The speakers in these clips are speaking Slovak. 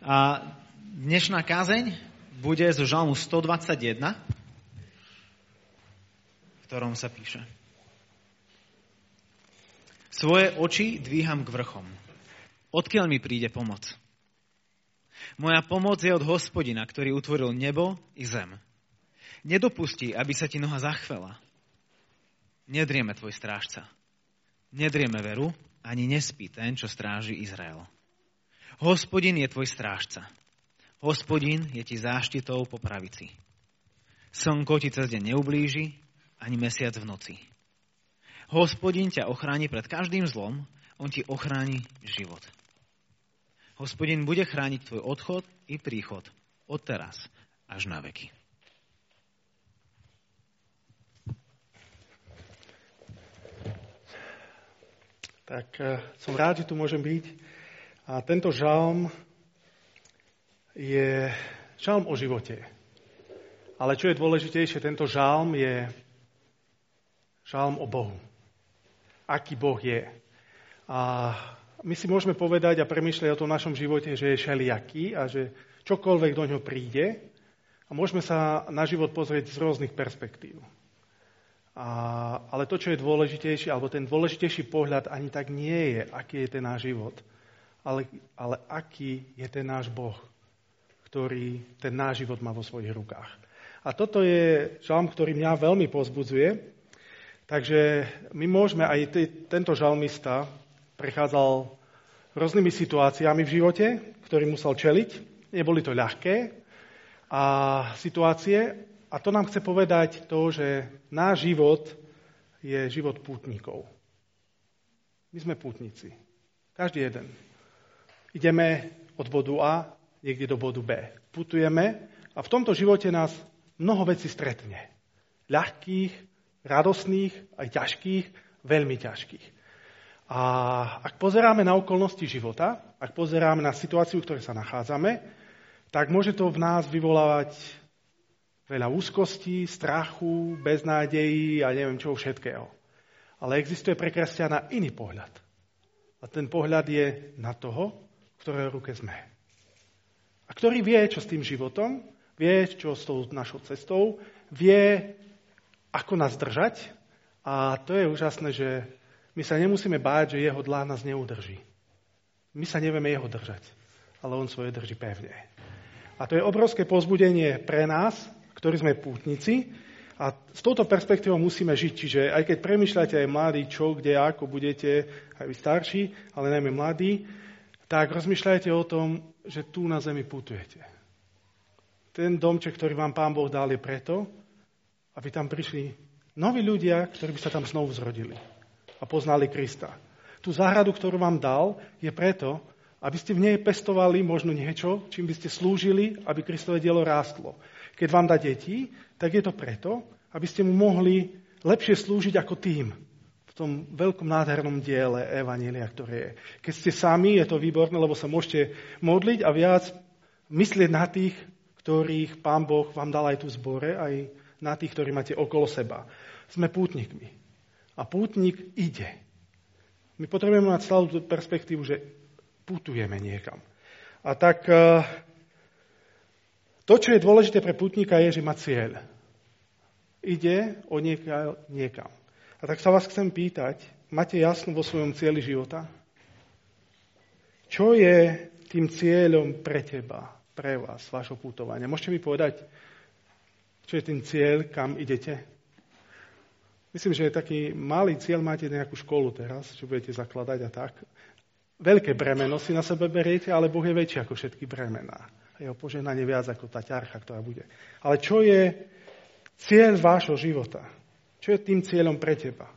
A dnešná kázeň bude zo žalmu 121, v ktorom sa píše. Svoje oči dvíham k vrchom. Odkiaľ mi príde pomoc? Moja pomoc je od hospodina, ktorý utvoril nebo i zem. Nedopustí, aby sa ti noha zachvela. Nedrieme tvoj strážca. Nedrieme veru, ani nespí ten, čo stráži Izrael. Hospodin je tvoj strážca. Hospodin je ti záštitou po pravici. Slnko ti cez deň neublíži, ani mesiac v noci. Hospodin ťa ochráni pred každým zlom, on ti ochráni život. Hospodin bude chrániť tvoj odchod i príchod od teraz až na veky. Tak eh, som rád, že tu môžem byť. A tento žalm je žalm o živote. Ale čo je dôležitejšie, tento žalm je žalm o Bohu. Aký Boh je. A my si môžeme povedať a premyšľať o tom našom živote, že je šeliaký a že čokoľvek do ňoho príde a môžeme sa na život pozrieť z rôznych perspektív. A, ale to, čo je dôležitejšie, alebo ten dôležitejší pohľad ani tak nie je, aký je ten náš život – ale, ale aký je ten náš Boh, ktorý ten náš život má vo svojich rukách. A toto je žalm, ktorý mňa veľmi pozbudzuje. Takže my môžeme, aj t- tento žalmista prechádzal rôznymi situáciami v živote, ktorý musel čeliť. Neboli to ľahké a situácie. A to nám chce povedať to, že náš život je život pútnikov. My sme pútnici. Každý jeden. Ideme od bodu A niekde do bodu B. Putujeme a v tomto živote nás mnoho vecí stretne. Ľahkých, radosných, aj ťažkých, veľmi ťažkých. A ak pozeráme na okolnosti života, ak pozeráme na situáciu, v ktorej sa nachádzame, tak môže to v nás vyvolávať veľa úzkostí, strachu, beznádejí a neviem čoho všetkého. Ale existuje pre kresťana iný pohľad. A ten pohľad je na toho, v ktorej ruke sme. A ktorý vie, čo s tým životom, vie, čo s tou našou cestou, vie, ako nás držať. A to je úžasné, že my sa nemusíme báť, že jeho dlá nás neudrží. My sa nevieme jeho držať, ale on svoje drží pevne. A to je obrovské pozbudenie pre nás, ktorí sme pútnici, a s touto perspektívou musíme žiť. Čiže aj keď premyšľate aj mladí, čo, kde, ako budete, aj vy starší, ale najmä mladí, tak rozmýšľajte o tom, že tu na zemi putujete. Ten domček, ktorý vám Pán Boh dal, je preto, aby tam prišli noví ľudia, ktorí by sa tam znovu zrodili a poznali Krista. Tú záhradu, ktorú vám dal, je preto, aby ste v nej pestovali možno niečo, čím by ste slúžili, aby Kristové dielo rástlo. Keď vám dá deti, tak je to preto, aby ste mu mohli lepšie slúžiť ako tým, tom veľkom nádhernom diele Evanília, ktoré je. Keď ste sami, je to výborné, lebo sa môžete modliť a viac myslieť na tých, ktorých Pán Boh vám dal aj tu zbore, aj na tých, ktorí máte okolo seba. Sme pútnikmi. A pútnik ide. My potrebujeme mať stále tú perspektívu, že putujeme niekam. A tak eh, to, čo je dôležité pre putníka, je, že má cieľ. Ide o niekam. A tak sa vás chcem pýtať, máte jasno vo svojom cieli života? Čo je tým cieľom pre teba, pre vás, vašho putovania? Môžete mi povedať, čo je tým cieľ, kam idete? Myslím, že taký malý cieľ máte nejakú školu teraz, čo budete zakladať a tak. Veľké bremeno si na sebe beriete, ale Boh je väčší ako všetky bremená. Jeho poženanie viac ako tá ťarcha, ktorá bude. Ale čo je cieľ vášho života? Čo je tým cieľom pre teba?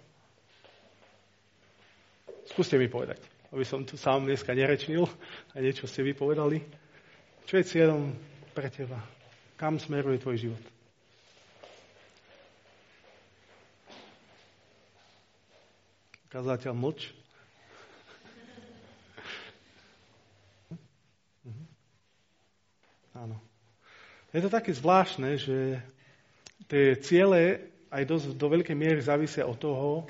Skúste mi povedať, aby som tu sám dneska nerečnil a niečo ste vypovedali. Čo je cieľom pre teba? Kam smeruje tvoj život? Kazateľ mlč. Mhm. Áno. Je to také zvláštne, že tie ciele aj dosť, do veľkej miery závisia od toho,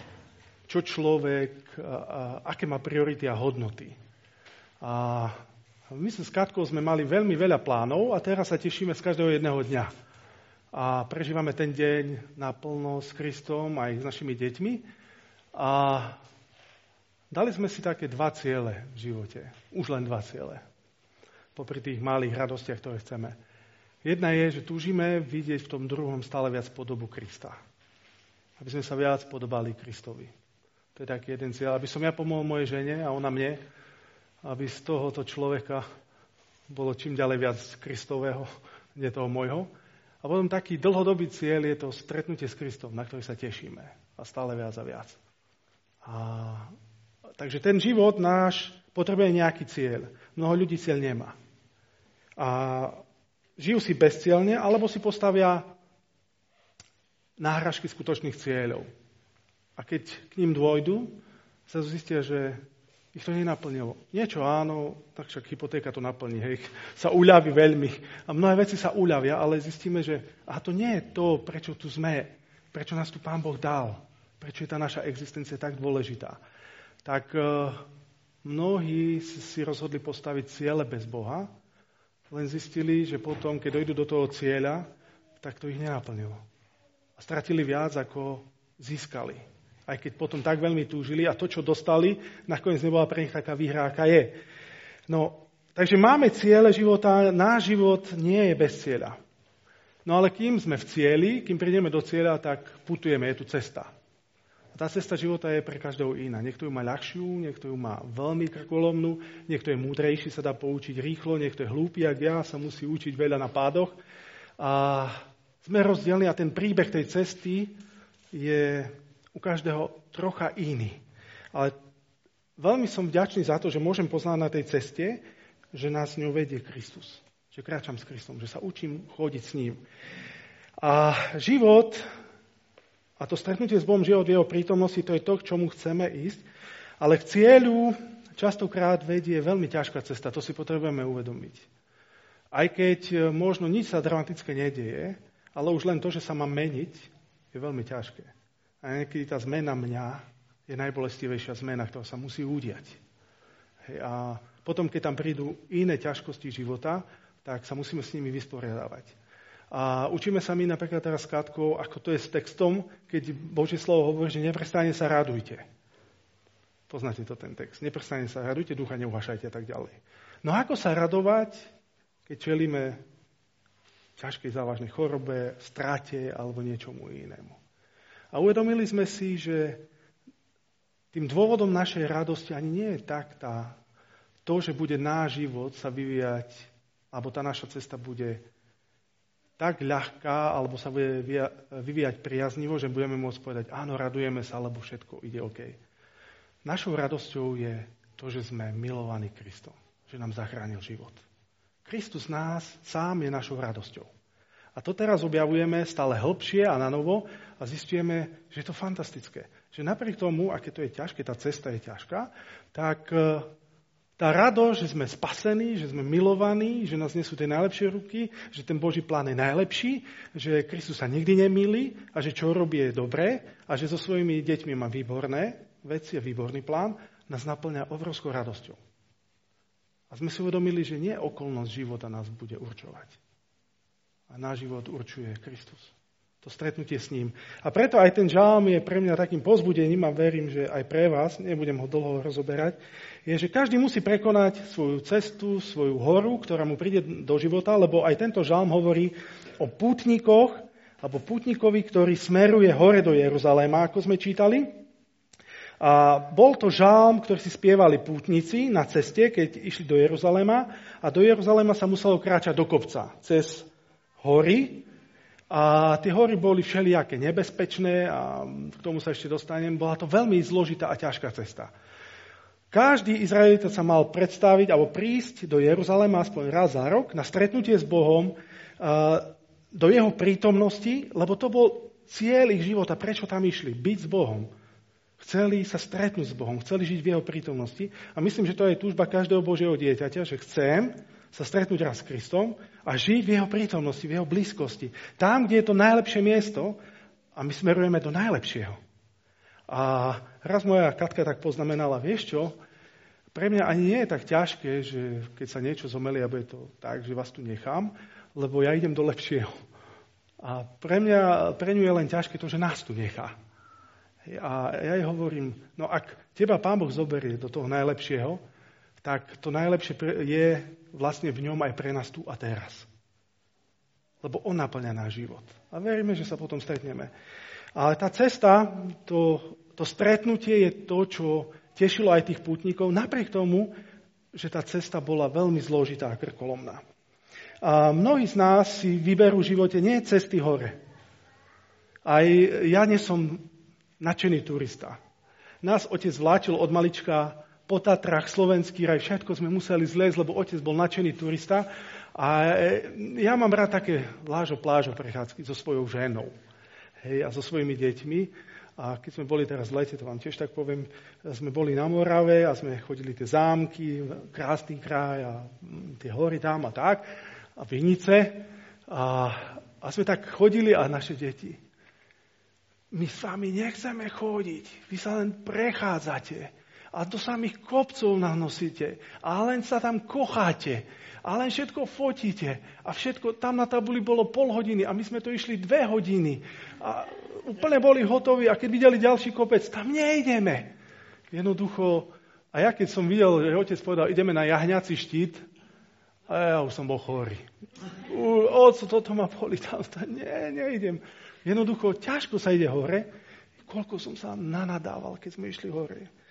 čo človek, a, a, aké má priority a hodnoty. A My s Katkou sme mali veľmi veľa plánov a teraz sa tešíme z každého jedného dňa. A prežívame ten deň naplno s Kristom aj s našimi deťmi. A dali sme si také dva ciele v živote. Už len dva ciele. Popri tých malých radostiach, ktoré chceme. Jedna je, že túžime vidieť v tom druhom stále viac podobu Krista. Aby sme sa viac podobali Kristovi. To je taký jeden cieľ. Aby som ja pomohol mojej žene a ona mne aby z tohoto človeka bolo čím ďalej viac Kristového, nie toho môjho. A potom taký dlhodobý cieľ je to stretnutie s Kristom, na ktorý sa tešíme. A stále viac a viac. A, takže ten život náš potrebuje nejaký cieľ. Mnoho ľudí cieľ nemá. A žijú si bezcielne, alebo si postavia náhražky skutočných cieľov. A keď k ním dôjdu, sa zistia, že ich to nenaplnilo. Niečo áno, tak však hypotéka to naplní, hej, sa uľaví veľmi. A mnohé veci sa uľavia, ale zistíme, že a to nie je to, prečo tu sme, prečo nás tu Pán Boh dal, prečo je tá naša existencia tak dôležitá. Tak uh, mnohí si rozhodli postaviť ciele bez Boha, len zistili, že potom, keď dojdú do toho cieľa, tak to ich nenaplnilo. Stratili viac, ako získali aj keď potom tak veľmi túžili a to, čo dostali, nakoniec nebola pre nich taká výhra, aká je. No, takže máme ciele života, náš život nie je bez cieľa. No ale kým sme v cieli, kým prídeme do cieľa, tak putujeme, je tu cesta. A tá cesta života je pre každého iná. Niekto ju má ľahšiu, niekto ju má veľmi krkolomnú, niekto je múdrejší, sa dá poučiť rýchlo, niekto je hlúpy, ak ja, sa musí učiť veľa na pádoch. A sme rozdielni a ten príbeh tej cesty je u každého trocha iný. Ale veľmi som vďačný za to, že môžem poznať na tej ceste, že nás ňou vedie Kristus. Že kráčam s Kristom, že sa učím chodiť s ním. A život, a to stretnutie s Bohom, život v jeho prítomnosti, to je to, k čomu chceme ísť. Ale k cieľu častokrát vedie veľmi ťažká cesta. To si potrebujeme uvedomiť. Aj keď možno nič sa dramatické nedieje, ale už len to, že sa má meniť, je veľmi ťažké. A niekedy tá zmena mňa je najbolestivejšia zmena, ktorá sa musí udiať. Hej, a potom, keď tam prídu iné ťažkosti života, tak sa musíme s nimi vysporiadavať. A učíme sa my napríklad teraz skátkou, ako to je s textom, keď Božie slovo hovorí, že neprestane sa radujte. Poznáte to ten text. Neprestane sa radujte, ducha neuhašajte a tak ďalej. No ako sa radovať, keď čelíme ťažkej závažnej chorobe, strate alebo niečomu inému? A uvedomili sme si, že tým dôvodom našej radosti ani nie je tak tá, to, že bude náš život sa vyvíjať, alebo tá naša cesta bude tak ľahká, alebo sa bude vyvíjať priaznivo, že budeme môcť povedať, áno, radujeme sa, alebo všetko ide OK. Našou radosťou je to, že sme milovaní Kristom, že nám zachránil život. Kristus nás sám je našou radosťou. A to teraz objavujeme stále hlbšie a na novo a zistujeme, že je to fantastické. Že napriek tomu, aké to je ťažké, tá cesta je ťažká, tak e, tá rado, že sme spasení, že sme milovaní, že nás nesú tie najlepšie ruky, že ten Boží plán je najlepší, že Kristus sa nikdy nemýli a že čo robí je dobré a že so svojimi deťmi má výborné veci a výborný plán, nás naplňa obrovskou radosťou. A sme si uvedomili, že nie okolnosť života nás bude určovať a náš život určuje Kristus. To stretnutie s ním. A preto aj ten žalm je pre mňa takým pozbudením a verím, že aj pre vás, nebudem ho dlho rozoberať, je, že každý musí prekonať svoju cestu, svoju horu, ktorá mu príde do života, lebo aj tento žalm hovorí o pútnikoch, alebo pútnikovi, ktorý smeruje hore do Jeruzaléma, ako sme čítali. A bol to žalm, ktorý si spievali pútnici na ceste, keď išli do Jeruzaléma. A do Jeruzaléma sa muselo kráčať do kopca, cez hory. A tie hory boli všelijaké nebezpečné a k tomu sa ešte dostanem. Bola to veľmi zložitá a ťažká cesta. Každý Izraelita sa mal predstaviť alebo prísť do Jeruzalema aspoň raz za rok na stretnutie s Bohom, do jeho prítomnosti, lebo to bol cieľ ich života. Prečo tam išli? Byť s Bohom. Chceli sa stretnúť s Bohom, chceli žiť v jeho prítomnosti. A myslím, že to je túžba každého Božieho dieťaťa, že chcem sa stretnúť raz s Kristom, a žiť v jeho prítomnosti, v jeho blízkosti. Tam, kde je to najlepšie miesto a my smerujeme do najlepšieho. A raz moja Katka tak poznamenala, vieš čo, pre mňa ani nie je tak ťažké, že keď sa niečo zomeli, a to tak, že vás tu nechám, lebo ja idem do lepšieho. A pre mňa, pre ňu je len ťažké to, že nás tu nechá. A ja jej hovorím, no ak teba Pán Boh zoberie do toho najlepšieho, tak to najlepšie je vlastne v ňom aj pre nás tu a teraz. Lebo on naplňa náš život. A veríme, že sa potom stretneme. Ale tá cesta, to, to stretnutie je to, čo tešilo aj tých pútnikov, napriek tomu, že tá cesta bola veľmi zložitá a krkolomná. A mnohí z nás si vyberú v živote nie cesty hore. Aj ja nie som nadšený turista. Nás otec vláčil od malička po Tatrách, slovenský raj, všetko sme museli zlezť, lebo otec bol nadšený turista. A ja mám rád také lážo plážo prechádzky so svojou ženou hej, a so svojimi deťmi. A keď sme boli teraz v lete, to vám tiež tak poviem, sme boli na Morave a sme chodili tie zámky, krásny kraj a mm, tie hory tam a tak, a vinice. A, a sme tak chodili a naše deti, my s vami nechceme chodiť, vy sa len prechádzate. A do samých kopcov nanosíte. A len sa tam kocháte. A len všetko fotíte. A všetko, tam na tabuli bolo pol hodiny. A my sme to išli dve hodiny. A úplne boli hotoví. A keď videli ďalší kopec, tam nejdeme. Jednoducho, a ja keď som videl, že otec povedal, ideme na jahňací štít, a ja už som bol chorý. Oco, toto ma boli tam, nie, neidem. Jednoducho, ťažko sa ide hore. Koľko som sa nanadával, keď sme išli hore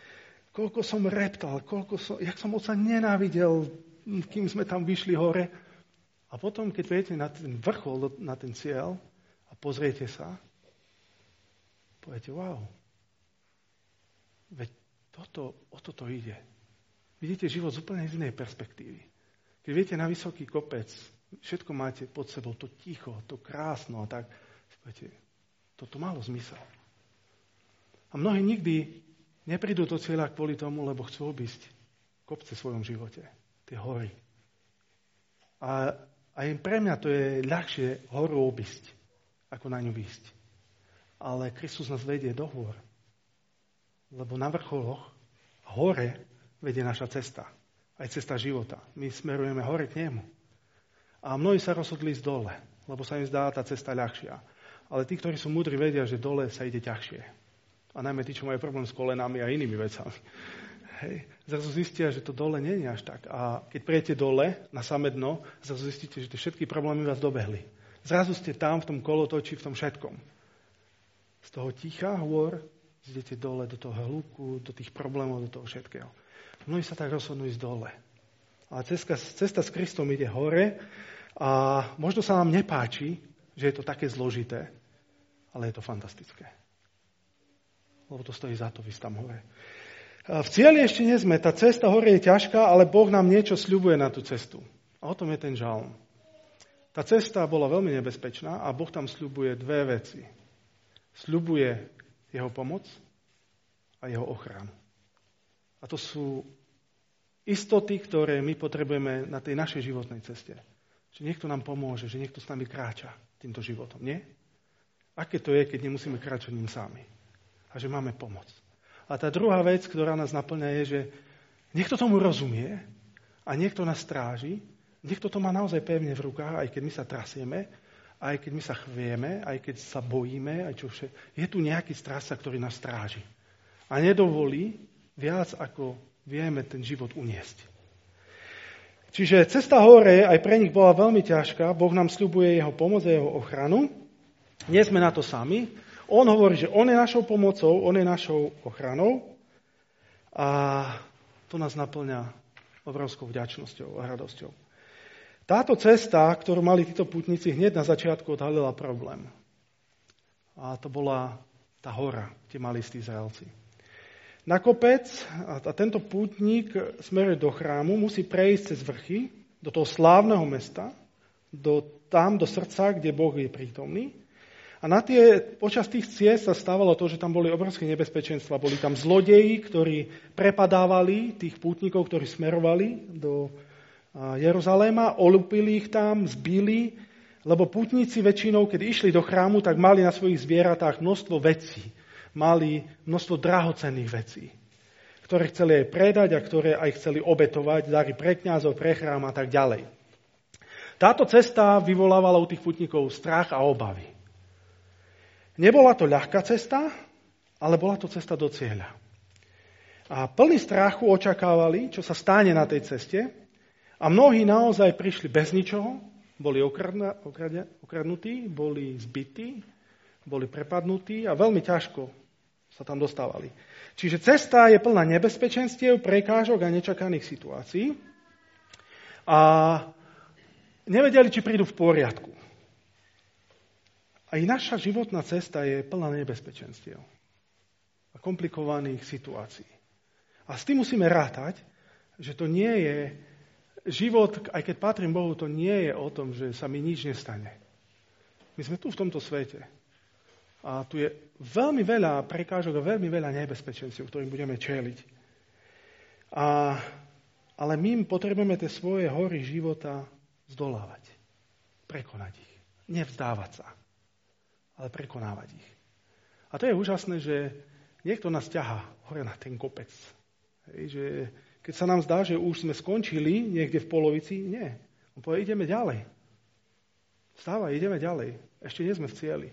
koľko som reptal, koľko som, jak som oca nenávidel, kým sme tam vyšli hore. A potom, keď viete na ten vrchol, na ten cieľ a pozriete sa, poviete, wow, veď toto, o toto ide. Vidíte život z úplne inej perspektívy. Keď viete na vysoký kopec, všetko máte pod sebou, to ticho, to krásno a tak, poviete, toto malo zmysel. A mnohí nikdy Neprídu do cieľa kvôli tomu, lebo chcú obísť kopce v svojom živote, tie hory. A, a im pre mňa to je ľahšie horu obísť, ako na ňu výsť. Ale Kristus nás vedie do hôr. Lebo na vrcholoch, hore, vedie naša cesta. Aj cesta života. My smerujeme hore k nemu. A mnohí sa rozhodli ísť dole, lebo sa im zdá tá cesta ľahšia. Ale tí, ktorí sú múdri, vedia, že dole sa ide ťažšie. A najmä tí, čo majú problém s kolenami a inými vecami. Hej. Zrazu zistia, že to dole nie je až tak. A keď prijete dole, na samé dno, zrazu zistíte, že tie všetky problémy vás dobehli. Zrazu ste tam, v tom kolotoči, v tom všetkom. Z toho ticha hôr idete dole do toho hluku, do tých problémov, do toho všetkého. Mnohí sa tak rozhodnú ísť dole. Ale cesta, cesta s Kristom ide hore a možno sa nám nepáči, že je to také zložité, ale je to fantastické lebo to stojí za to vysť tam hore. V cieli ešte nie sme, tá cesta hore je ťažká, ale Boh nám niečo sľubuje na tú cestu. A o tom je ten žalm. Tá cesta bola veľmi nebezpečná a Boh tam sľubuje dve veci. Sľubuje jeho pomoc a jeho ochranu. A to sú istoty, ktoré my potrebujeme na tej našej životnej ceste. Že niekto nám pomôže, že niekto s nami kráča týmto životom. Nie? Aké to je, keď nemusíme kráčať ním sami? a že máme pomoc. A tá druhá vec, ktorá nás naplňa, je, že niekto tomu rozumie a niekto nás stráži, niekto to má naozaj pevne v rukách, aj keď my sa trasieme, aj keď my sa chvieme, aj keď sa bojíme, aj čo vše. Je tu nejaký strážca, ktorý nás stráži. A nedovolí viac, ako vieme ten život uniesť. Čiže cesta hore aj pre nich bola veľmi ťažká. Boh nám sľubuje jeho pomoc a jeho ochranu. Nie sme na to sami. On hovorí, že on je našou pomocou, on je našou ochranou a to nás naplňa obrovskou vďačnosťou a radosťou. Táto cesta, ktorú mali títo putníci, hneď na začiatku odhalila problém. A to bola tá hora, kde mali istí Izraelci. Na kopec a tento pútnik smeruje do chrámu, musí prejsť cez vrchy do toho slávneho mesta, do, tam do srdca, kde Boh je prítomný. A na tie, počas tých ciest sa stávalo to, že tam boli obrovské nebezpečenstva. Boli tam zlodeji, ktorí prepadávali tých pútnikov, ktorí smerovali do Jeruzaléma, olupili ich tam, zbili, lebo pútnici väčšinou, keď išli do chrámu, tak mali na svojich zvieratách množstvo vecí. Mali množstvo drahocenných vecí, ktoré chceli aj predať a ktoré aj chceli obetovať, dary pre kniazov, pre chrám a tak ďalej. Táto cesta vyvolávala u tých putníkov strach a obavy. Nebola to ľahká cesta, ale bola to cesta do cieľa. A plný strachu očakávali, čo sa stane na tej ceste a mnohí naozaj prišli bez ničoho, boli okradnutí, boli zbytí, boli prepadnutí a veľmi ťažko sa tam dostávali. Čiže cesta je plná nebezpečenstiev, prekážok a nečakaných situácií. A nevedeli, či prídu v poriadku. Aj naša životná cesta je plná nebezpečenstiev a komplikovaných situácií. A s tým musíme rátať, že to nie je život, aj keď patrím Bohu, to nie je o tom, že sa mi nič nestane. My sme tu v tomto svete. A tu je veľmi veľa prekážok a veľmi veľa nebezpečenstiev, ktorým budeme čeliť. A, ale my potrebujeme tie svoje hory života zdolávať. Prekonať ich. Nevzdávať sa. Ale prekonávať ich. A to je úžasné, že niekto nás ťaha hore na ten kopec. Hej, že keď sa nám zdá, že už sme skončili niekde v polovici, nie. On povie, ideme ďalej. Stávaj, ideme ďalej. Ešte nie sme v cieli.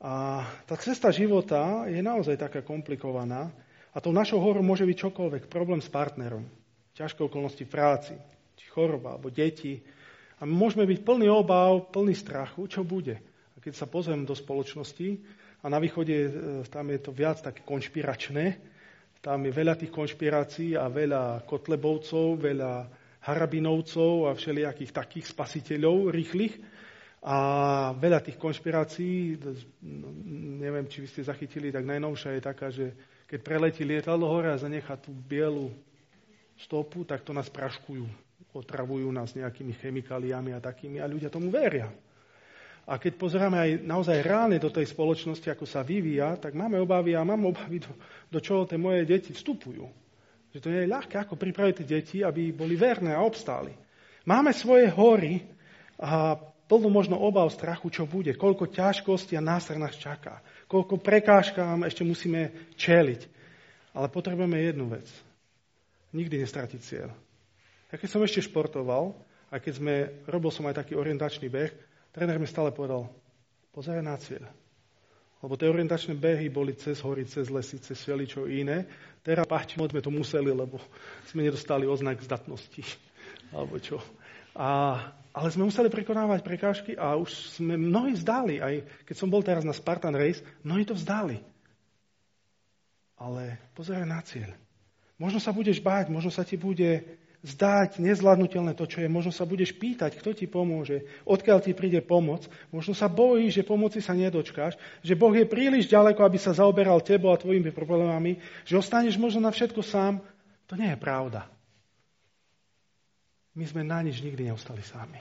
A tá cesta života je naozaj taká komplikovaná a tou našou horou môže byť čokoľvek. Problém s partnerom, ťažké okolnosti v práci, či choroba, alebo deti. A môžeme byť plný obav, plný strachu, čo bude. Keď sa pozriem do spoločnosti, a na východe e, tam je to viac také konšpiračné, tam je veľa tých konšpirácií a veľa kotlebovcov, veľa harabinovcov a všelijakých takých spasiteľov rýchlych. A veľa tých konšpirácií, no, neviem, či vy ste zachytili, tak najnovšia je taká, že keď preletí lietadlo hore a zanechá tú bielu stopu, tak to nás praškujú. Otravujú nás nejakými chemikáliami a takými a ľudia tomu veria. A keď pozeráme aj naozaj reálne do tej spoločnosti, ako sa vyvíja, tak máme obavy a mám obavy, do, do čoho tie moje deti vstupujú. Že to nie je ľahké, ako pripraviť deti, aby boli verné a obstáli. Máme svoje hory a plno možno obav, strachu, čo bude, koľko ťažkosti a nástor nás čaká, koľko prekážkám ešte musíme čeliť. Ale potrebujeme jednu vec. Nikdy nestratiť cieľ. Ja keď som ešte športoval, a keď sme, robil som aj taký orientačný beh, Tréner mi stále povedal, pozeraj na cieľ. Lebo tie orientačné behy boli cez hory, cez lesy, cez čo iné. Teraz páči moc sme to museli, lebo sme nedostali oznak zdatnosti. Alebo čo. A, ale sme museli prekonávať prekážky a už sme mnohí vzdali. Aj keď som bol teraz na Spartan Race, mnohí to vzdali. Ale pozeraj na cieľ. Možno sa budeš báť, možno sa ti bude zdať nezvládnutelné to, čo je. Možno sa budeš pýtať, kto ti pomôže, odkiaľ ti príde pomoc. Možno sa bojíš, že pomoci sa nedočkáš, že Boh je príliš ďaleko, aby sa zaoberal tebou a tvojimi problémami, že ostaneš možno na všetko sám. To nie je pravda. My sme na nič nikdy neostali sami.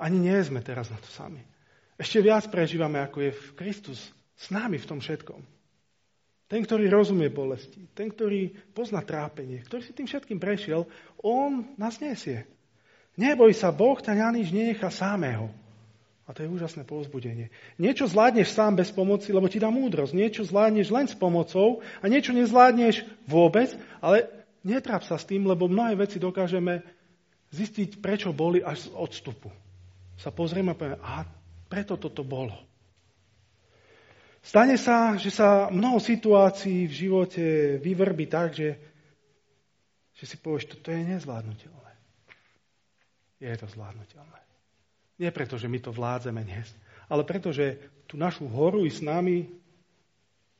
Ani nie sme teraz na to sami. Ešte viac prežívame, ako je v Kristus s nami v tom všetkom. Ten, ktorý rozumie bolesti, ten, ktorý pozná trápenie, ktorý si tým všetkým prešiel, on nás nesie. Neboj sa, Boh ťa na nič nenechá samého. A to je úžasné povzbudenie. Niečo zvládneš sám bez pomoci, lebo ti dá múdrosť. Niečo zvládneš len s pomocou a niečo nezvládneš vôbec, ale netráp sa s tým, lebo mnohé veci dokážeme zistiť, prečo boli až z odstupu. Sa pozrieme a povieme, aha, preto toto bolo. Stane sa, že sa mnoho situácií v živote vyvrbí tak, že, že si povieš, toto je nezvládnutelné. Je to zvládnutelné. Nie preto, že my to vládzeme dnes, ale preto, že tú našu horu i s nami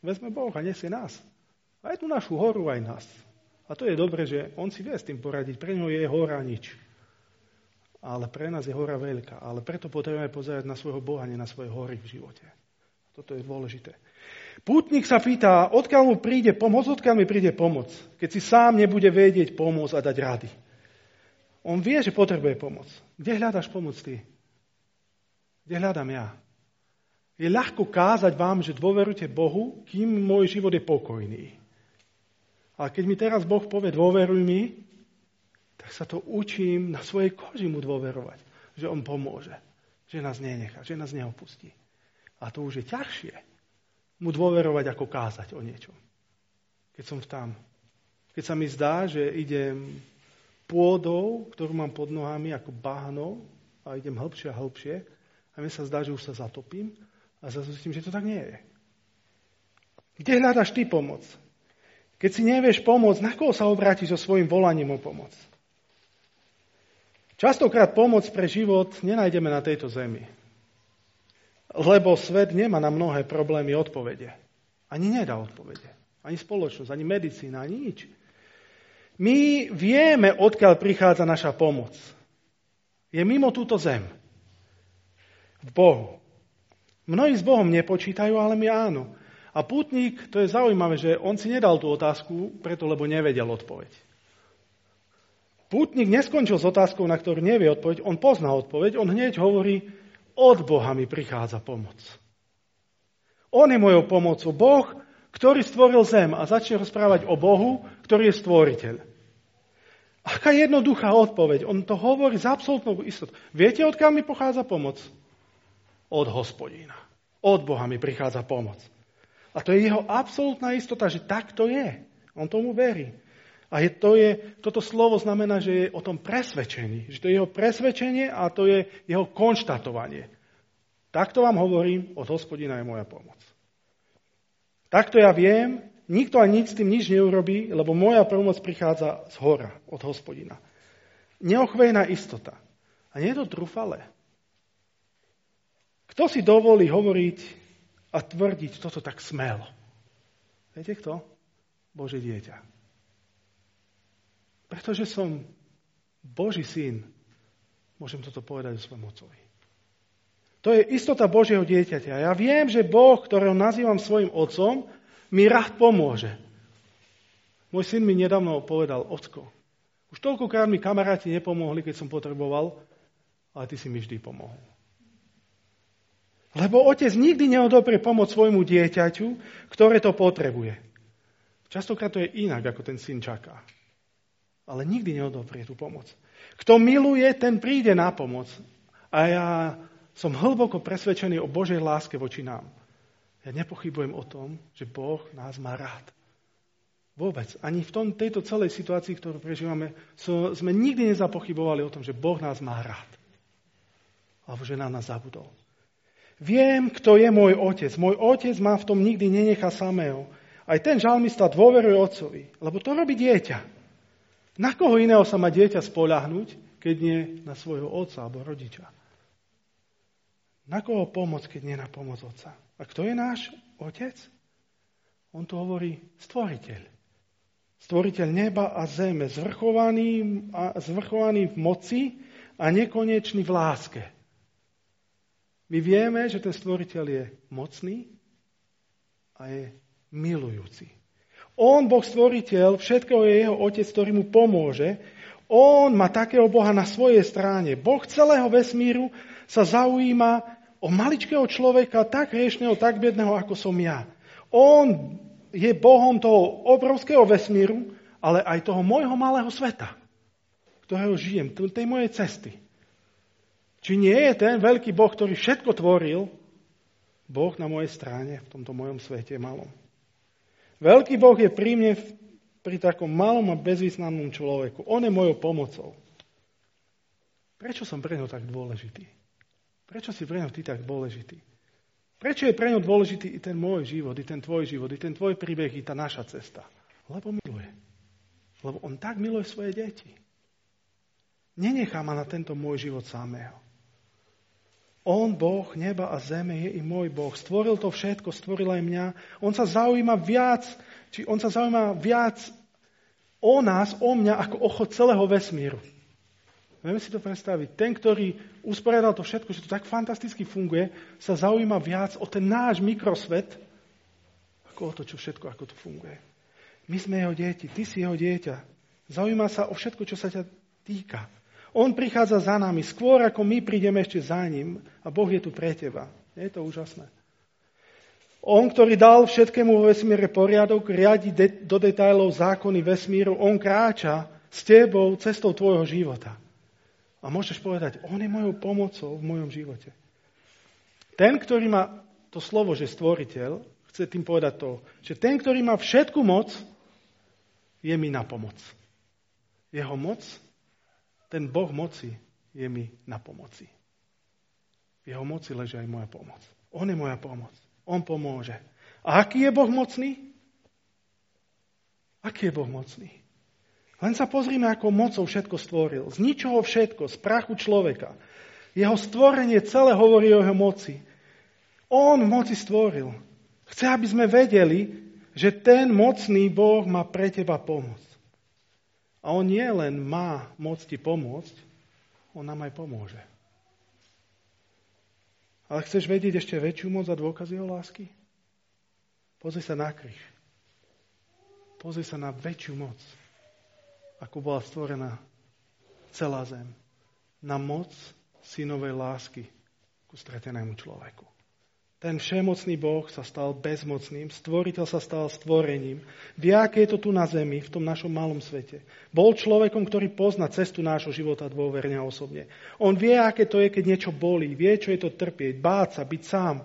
vezme Boh a nesie nás. Aj tú našu horu, aj nás. A to je dobre, že on si vie s tým poradiť. Pre ňo je hora nič. Ale pre nás je hora veľká. Ale preto potrebujeme pozerať na svojho Boha, nie na svoje hory v živote. Toto je dôležité. Pútnik sa pýta, odkiaľ mu príde pomoc, odkiaľ mi príde pomoc, keď si sám nebude vedieť pomôcť a dať rady. On vie, že potrebuje pomoc. Kde hľadaš pomoc ty? Kde hľadám ja? Je ľahko kázať vám, že dôverujte Bohu, kým môj život je pokojný. Ale keď mi teraz Boh povie, dôveruj mi, tak sa to učím na svojej koži mu dôverovať, že on pomôže, že nás nenechá, že nás neopustí. A to už je ťažšie mu dôverovať, ako kázať o niečom. keď som tam. Keď sa mi zdá, že idem pôdou, ktorú mám pod nohami ako bahno a idem hĺbšie a hĺbšie a mi sa zdá, že už sa zatopím a zase zistím, že to tak nie je. Kde hľadaš ty pomoc? Keď si nevieš pomôcť, na koho sa obrátiš so svojim volaním o pomoc? Častokrát pomoc pre život nenájdeme na tejto zemi. Lebo svet nemá na mnohé problémy odpovede. Ani nedá odpovede. Ani spoločnosť, ani medicína, ani nič. My vieme, odkiaľ prichádza naša pomoc. Je mimo túto zem. V Bohu. Mnohí s Bohom nepočítajú, ale my áno. A pútnik, to je zaujímavé, že on si nedal tú otázku, preto lebo nevedel odpoveď. Pútnik neskončil s otázkou, na ktorú nevie odpoveď, on pozná odpoveď, on hneď hovorí, od Boha mi prichádza pomoc. On je mojou pomocou. Boh, ktorý stvoril zem a začne rozprávať o Bohu, ktorý je stvoriteľ. Aká jednoduchá odpoveď. On to hovorí s absolútnou istotou. Viete, odkiaľ mi pochádza pomoc? Od hospodína. Od Boha mi prichádza pomoc. A to je jeho absolútna istota, že tak to je. On tomu verí. A je, to je, toto slovo znamená, že je o tom presvedčený. Že to je jeho presvedčenie a to je jeho konštatovanie. Takto vám hovorím, od hospodina je moja pomoc. Takto ja viem, nikto ani nič s tým nič neurobí, lebo moja pomoc prichádza z hora, od hospodina. Neochvejná istota. A nie je to trúfale. Kto si dovolí hovoriť a tvrdiť toto tak smelo. Viete kto? Bože dieťa. Pretože som Boží syn, môžem toto povedať o svojom ocovi. To je istota Božieho dieťaťa. Ja viem, že Boh, ktorého nazývam svojim otcom, mi rád pomôže. Môj syn mi nedávno povedal, ocko, už toľkokrát mi kamaráti nepomohli, keď som potreboval, ale ty si mi vždy pomohol. Lebo otec nikdy neodoprie pomoc svojmu dieťaťu, ktoré to potrebuje. Častokrát to je inak, ako ten syn čaká. Ale nikdy neodoprie tú pomoc. Kto miluje, ten príde na pomoc. A ja som hlboko presvedčený o Božej láske voči nám. Ja nepochybujem o tom, že Boh nás má rád. Vôbec. Ani v tom, tejto celej situácii, ktorú prežívame, so, sme nikdy nezapochybovali o tom, že Boh nás má rád. Alebo že na nás zabudol. Viem, kto je môj otec. Môj otec ma v tom nikdy nenecha samého. Aj ten žalmista dôveruje otcovi, lebo to robí dieťa. Na koho iného sa má dieťa spoľahnúť, keď nie na svojho otca alebo rodiča? Na koho pomoc, keď nie na pomoc otca? A kto je náš otec? On tu hovorí stvoriteľ. Stvoriteľ neba a zeme, zvrchovaný, a, zvrchovaný v moci a nekonečný v láske. My vieme, že ten stvoriteľ je mocný a je milujúci. On, Boh stvoriteľ, všetkého je jeho otec, ktorý mu pomôže. On má takého Boha na svojej strane. Boh celého vesmíru sa zaujíma o maličkého človeka, tak hriešného, tak biedného, ako som ja. On je Bohom toho obrovského vesmíru, ale aj toho môjho malého sveta, ktorého žijem, tej mojej cesty. Či nie je ten veľký Boh, ktorý všetko tvoril, Boh na mojej strane, v tomto mojom svete malom. Veľký Boh je pri mne pri takom malom a bezvýznamnom človeku. On je mojou pomocou. Prečo som pre ňo tak dôležitý? Prečo si pre ňo ty tak dôležitý? Prečo je pre ňo dôležitý i ten môj život, i ten tvoj život, i ten tvoj príbeh, i tá naša cesta? Lebo miluje. Lebo on tak miluje svoje deti. Nenechá ma na tento môj život samého. On, Boh neba a zeme, je i môj Boh. Stvoril to všetko, stvoril aj mňa. On sa zaujíma viac, či on sa zaujíma viac o nás, o mňa, ako o chod celého vesmíru. Vieme si to predstaviť. Ten, ktorý usporiadal to všetko, že to tak fantasticky funguje, sa zaujíma viac o ten náš mikrosvet, ako o to, čo všetko, ako to funguje. My sme jeho deti, ty si jeho dieťa. Zaujíma sa o všetko, čo sa ťa týka. On prichádza za nami skôr, ako my prídeme ešte za ním a Boh je tu pre teba. Je to úžasné. On, ktorý dal všetkému vo vesmíre poriadok, riadi de- do detajlov zákony vesmíru, on kráča s tebou cestou tvojho života. A môžeš povedať, on je mojou pomocou v mojom živote. Ten, ktorý má to slovo, že stvoriteľ, chce tým povedať to, že ten, ktorý má všetku moc, je mi na pomoc. Jeho moc, ten Boh moci, je mi na pomoci. V jeho moci leží aj moja pomoc. On je moja pomoc. On pomôže. A aký je Boh mocný? Aký je Boh mocný? Len sa pozrime, ako mocou všetko stvoril. Z ničoho všetko, z prachu človeka. Jeho stvorenie celé hovorí o jeho moci. On moci stvoril. Chce, aby sme vedeli, že ten mocný Boh má pre teba pomoc. A on nie len má moc ti pomôcť, on nám aj pomôže. Ale chceš vedieť ešte väčšiu moc a dôkaz jeho lásky? Pozri sa na kríž. Pozri sa na väčšiu moc, ako bola stvorená celá zem. Na moc synovej lásky ku stretenému človeku. Ten všemocný Boh sa stal bezmocným, stvoriteľ sa stal stvorením. Vie, aké je to tu na zemi, v tom našom malom svete. Bol človekom, ktorý pozná cestu nášho života dôverne a osobne. On vie, aké to je, keď niečo bolí, vie, čo je to trpieť, báť sa, byť sám.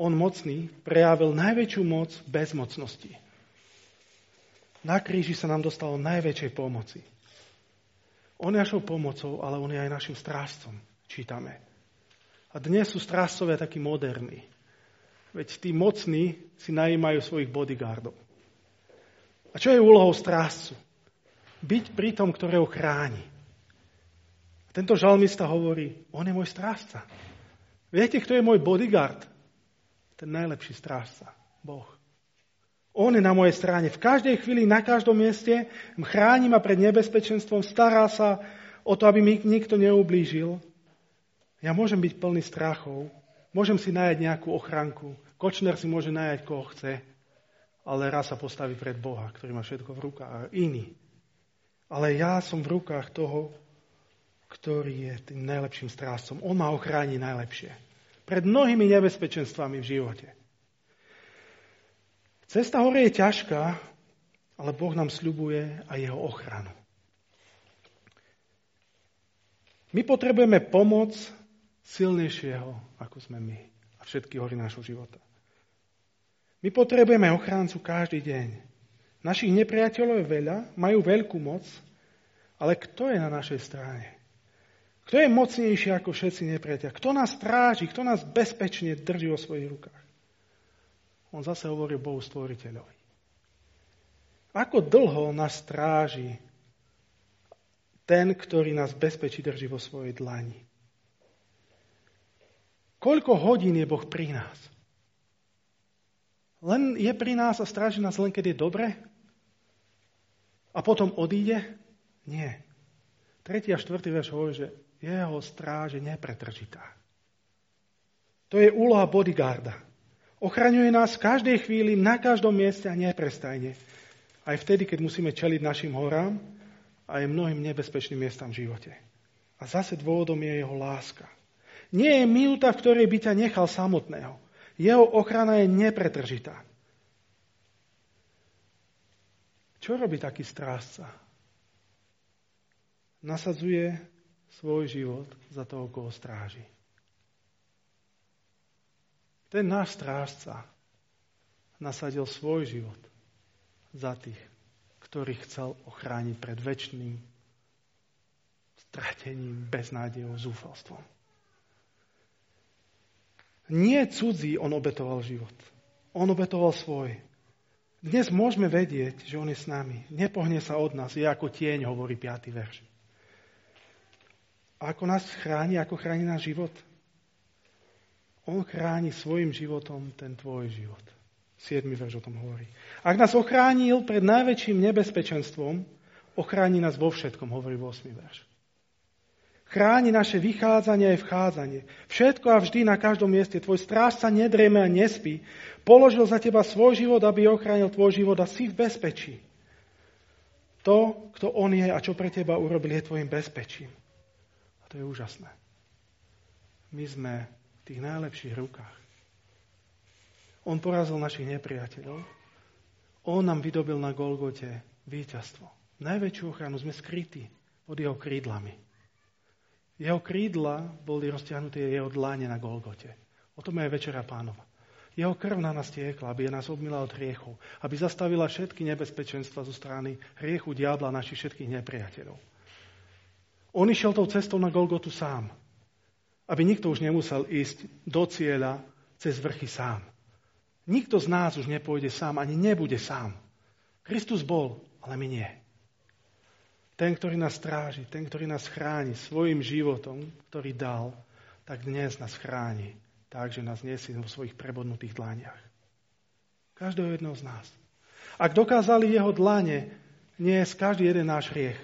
On mocný prejavil najväčšiu moc bezmocnosti. Na kríži sa nám dostalo najväčšej pomoci. On je našou pomocou, ale on je aj našim strážcom, čítame. A dnes sú strážcovia takí moderní. Veď tí mocní si najímajú svojich bodyguardov. A čo je úlohou strážcu? Byť pri tom, ktorého chráni. A tento žalmista hovorí, on je môj strážca. Viete, kto je môj bodyguard? Ten najlepší strážca. Boh. On je na mojej strane. V každej chvíli, na každom mieste chráni ma pred nebezpečenstvom, stará sa o to, aby mi nikto neublížil. Ja môžem byť plný strachov, môžem si nájať nejakú ochranku, Kočner si môže nájať, koho chce, ale raz sa postaví pred Boha, ktorý má všetko v rukách, a iný. Ale ja som v rukách toho, ktorý je tým najlepším strážcom. On ma ochráni najlepšie. Pred mnohými nebezpečenstvami v živote. Cesta hore je ťažká, ale Boh nám sľubuje aj jeho ochranu. My potrebujeme pomoc silnejšieho, ako sme my a všetky hory nášho života. My potrebujeme ochráncu každý deň. Našich nepriateľov je veľa, majú veľkú moc, ale kto je na našej strane? Kto je mocnejší ako všetci nepriateľ? Kto nás stráži? Kto nás bezpečne drží o svojich rukách? On zase hovorí Bohu stvoriteľovi. Ako dlho nás stráži ten, ktorý nás bezpečí drží vo svojej dlani? Koľko hodín je Boh pri nás? Len je pri nás a stráži nás len, keď je dobre? A potom odíde? Nie. Tretí a štvrtý verš hovorí, že jeho stráž je nepretržitá. To je úloha bodyguarda. Ochraňuje nás v každej chvíli, na každom mieste a neprestajne. Aj vtedy, keď musíme čeliť našim horám a aj mnohým nebezpečným miestam v živote. A zase dôvodom je jeho láska. Nie je minúta, v ktorej by ťa nechal samotného. Jeho ochrana je nepretržitá. Čo robí taký strážca? Nasadzuje svoj život za toho, koho stráži. Ten náš strážca nasadil svoj život za tých, ktorých chcel ochrániť pred väčšným stratením, beznádejou, zúfalstvom. Nie cudzí on obetoval život. On obetoval svoj. Dnes môžeme vedieť, že on je s nami. Nepohne sa od nás. Je ako tieň, hovorí 5. verš. A ako nás chráni, ako chráni náš život? On chráni svojim životom ten tvoj život. 7. verš o tom hovorí. Ak nás ochránil pred najväčším nebezpečenstvom, ochráni nás vo všetkom, hovorí 8. verš. Chráni naše vychádzanie aj vchádzanie. Všetko a vždy na každom mieste. Tvoj strážca nedrieme a nespí. Položil za teba svoj život, aby ochránil tvoj život a si v bezpečí. To, kto on je a čo pre teba urobil, je tvojim bezpečím. A to je úžasné. My sme v tých najlepších rukách. On porazil našich nepriateľov. On nám vydobil na Golgote víťazstvo. Najväčšiu ochranu sme skrytí pod jeho krídlami. Jeho krídla boli roztiahnuté jeho dláne na Golgote. O tom je Večera pánova. Jeho krv na nás tiekla, aby nás obmila od hriechu, aby zastavila všetky nebezpečenstva zo strany hriechu diabla našich všetkých nepriateľov. On išiel tou cestou na Golgotu sám, aby nikto už nemusel ísť do cieľa cez vrchy sám. Nikto z nás už nepôjde sám, ani nebude sám. Kristus bol, ale my nie. Ten, ktorý nás stráži, ten, ktorý nás chráni svojim životom, ktorý dal, tak dnes nás chráni tak, že nás nesie vo svojich prebodnutých dlaniach. Každého jedného z nás. Ak dokázali jeho dlane niesť každý jeden náš hriech,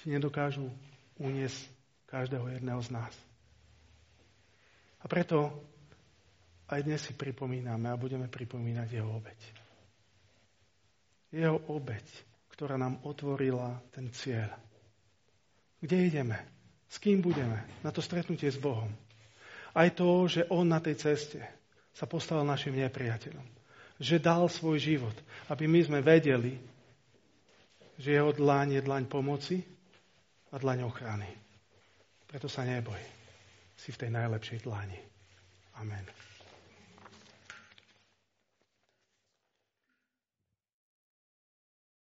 ti nedokážu uniesť každého jedného z nás. A preto aj dnes si pripomíname a budeme pripomínať jeho obeď. Jeho obeď, ktorá nám otvorila ten cieľ. Kde ideme? S kým budeme? Na to stretnutie s Bohom. Aj to, že on na tej ceste sa postavil našim nepriateľom. Že dal svoj život, aby my sme vedeli, že jeho dlaň je dlaň pomoci a dlaň ochrany. Preto sa neboj. Si v tej najlepšej dlani. Amen.